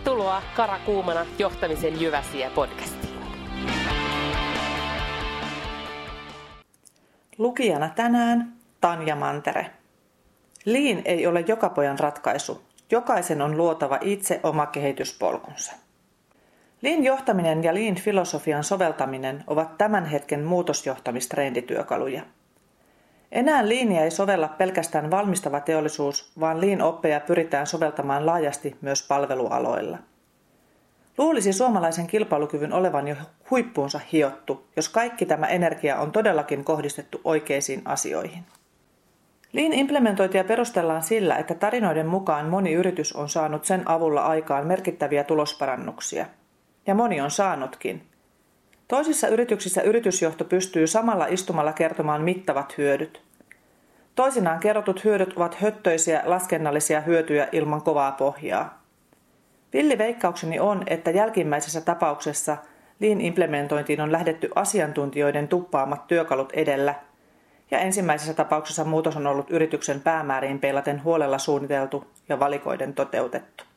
Tervetuloa Karakuumana johtamisen Jyväsiä podcastiin. Lukijana tänään Tanja Mantere. Liin ei ole joka pojan ratkaisu. Jokaisen on luotava itse oma kehityspolkunsa. Liin johtaminen ja Liin filosofian soveltaminen ovat tämän hetken muutosjohtamistrendityökaluja – enää liiniä ei sovella pelkästään valmistava teollisuus, vaan liin oppeja pyritään soveltamaan laajasti myös palvelualoilla. Luulisi suomalaisen kilpailukyvyn olevan jo huippuunsa hiottu, jos kaikki tämä energia on todellakin kohdistettu oikeisiin asioihin. Lean implementointia perustellaan sillä, että tarinoiden mukaan moni yritys on saanut sen avulla aikaan merkittäviä tulosparannuksia. Ja moni on saanutkin. Toisissa yrityksissä yritysjohto pystyy samalla istumalla kertomaan mittavat hyödyt. Toisinaan kerrotut hyödyt ovat höttöisiä laskennallisia hyötyjä ilman kovaa pohjaa. Villi veikkaukseni on, että jälkimmäisessä tapauksessa Lean implementointiin on lähdetty asiantuntijoiden tuppaamat työkalut edellä, ja ensimmäisessä tapauksessa muutos on ollut yrityksen päämääriin peilaten huolella suunniteltu ja valikoiden toteutettu.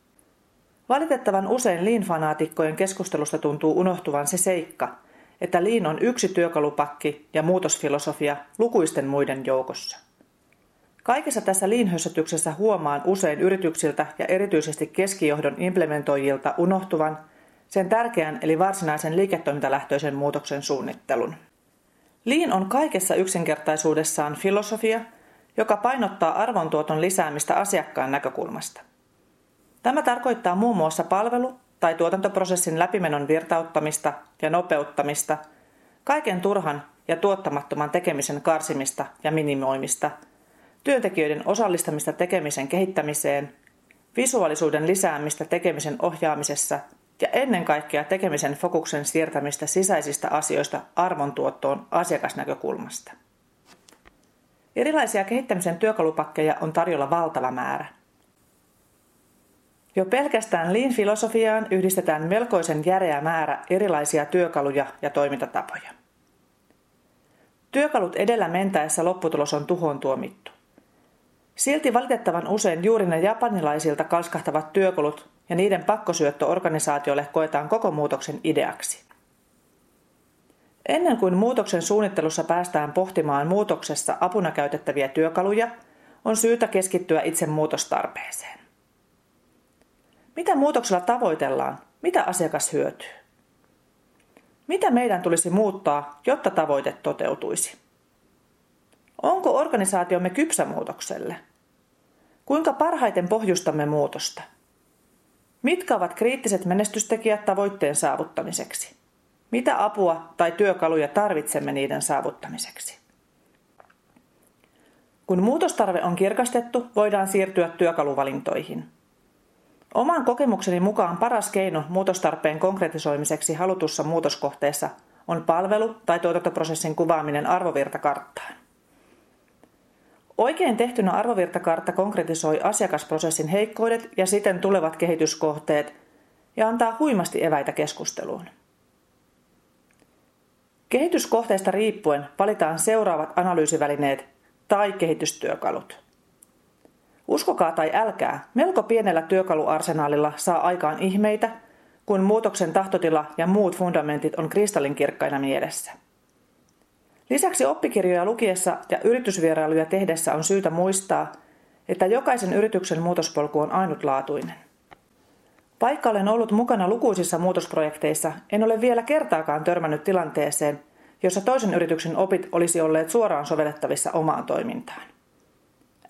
Valitettavan usein Lean-fanaatikkojen keskustelusta tuntuu unohtuvan se seikka, että Lean on yksi työkalupakki ja muutosfilosofia lukuisten muiden joukossa. Kaikessa tässä liinhössötyksessä huomaan usein yrityksiltä ja erityisesti keskijohdon implementoijilta unohtuvan sen tärkeän eli varsinaisen liiketoimintalähtöisen muutoksen suunnittelun. Liin on kaikessa yksinkertaisuudessaan filosofia, joka painottaa arvontuoton lisäämistä asiakkaan näkökulmasta. Tämä tarkoittaa muun muassa palvelu- tai tuotantoprosessin läpimenon virtauttamista ja nopeuttamista, kaiken turhan ja tuottamattoman tekemisen karsimista ja minimoimista – työntekijöiden osallistamista tekemisen kehittämiseen, visuaalisuuden lisäämistä tekemisen ohjaamisessa ja ennen kaikkea tekemisen fokuksen siirtämistä sisäisistä asioista arvontuottoon asiakasnäkökulmasta. Erilaisia kehittämisen työkalupakkeja on tarjolla valtava määrä. Jo pelkästään Lean-filosofiaan yhdistetään melkoisen järeä määrä erilaisia työkaluja ja toimintatapoja. Työkalut edellä mentäessä lopputulos on tuhoon tuomittu. Silti valitettavan usein juuri ne japanilaisilta kalskahtavat työkalut ja niiden pakkosyöttö organisaatiolle koetaan koko muutoksen ideaksi. Ennen kuin muutoksen suunnittelussa päästään pohtimaan muutoksessa apuna käytettäviä työkaluja, on syytä keskittyä itse muutostarpeeseen. Mitä muutoksella tavoitellaan? Mitä asiakas hyötyy? Mitä meidän tulisi muuttaa, jotta tavoite toteutuisi? Onko organisaatiomme kypsä muutokselle? Kuinka parhaiten pohjustamme muutosta? Mitkä ovat kriittiset menestystekijät tavoitteen saavuttamiseksi? Mitä apua tai työkaluja tarvitsemme niiden saavuttamiseksi? Kun muutostarve on kirkastettu, voidaan siirtyä työkaluvalintoihin. Oman kokemukseni mukaan paras keino muutostarpeen konkretisoimiseksi halutussa muutoskohteessa on palvelu- tai tuotantoprosessin kuvaaminen arvovirtakarttaan. Oikein tehtynä arvovirtakartta konkretisoi asiakasprosessin heikkoudet ja siten tulevat kehityskohteet ja antaa huimasti eväitä keskusteluun. Kehityskohteesta riippuen valitaan seuraavat analyysivälineet tai kehitystyökalut. Uskokaa tai älkää, melko pienellä työkaluarsenaalilla saa aikaan ihmeitä, kun muutoksen tahtotila ja muut fundamentit on kristallinkirkkaina mielessä. Lisäksi oppikirjoja lukiessa ja yritysvierailuja tehdessä on syytä muistaa, että jokaisen yrityksen muutospolku on ainutlaatuinen. Vaikka olen ollut mukana lukuisissa muutosprojekteissa, en ole vielä kertaakaan törmännyt tilanteeseen, jossa toisen yrityksen opit olisi olleet suoraan sovellettavissa omaan toimintaan.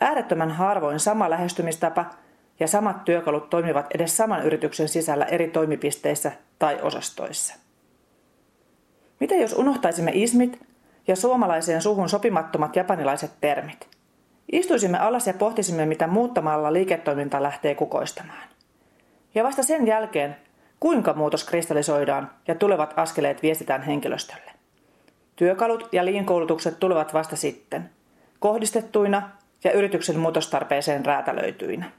Äärettömän harvoin sama lähestymistapa ja samat työkalut toimivat edes saman yrityksen sisällä eri toimipisteissä tai osastoissa. Mitä jos unohtaisimme ismit ja suomalaiseen suhun sopimattomat japanilaiset termit. Istuisimme alas ja pohtisimme, mitä muuttamalla liiketoiminta lähtee kukoistamaan. Ja vasta sen jälkeen, kuinka muutos kristallisoidaan ja tulevat askeleet viestitään henkilöstölle. Työkalut ja liinkoulutukset tulevat vasta sitten, kohdistettuina ja yrityksen muutostarpeeseen räätälöityinä.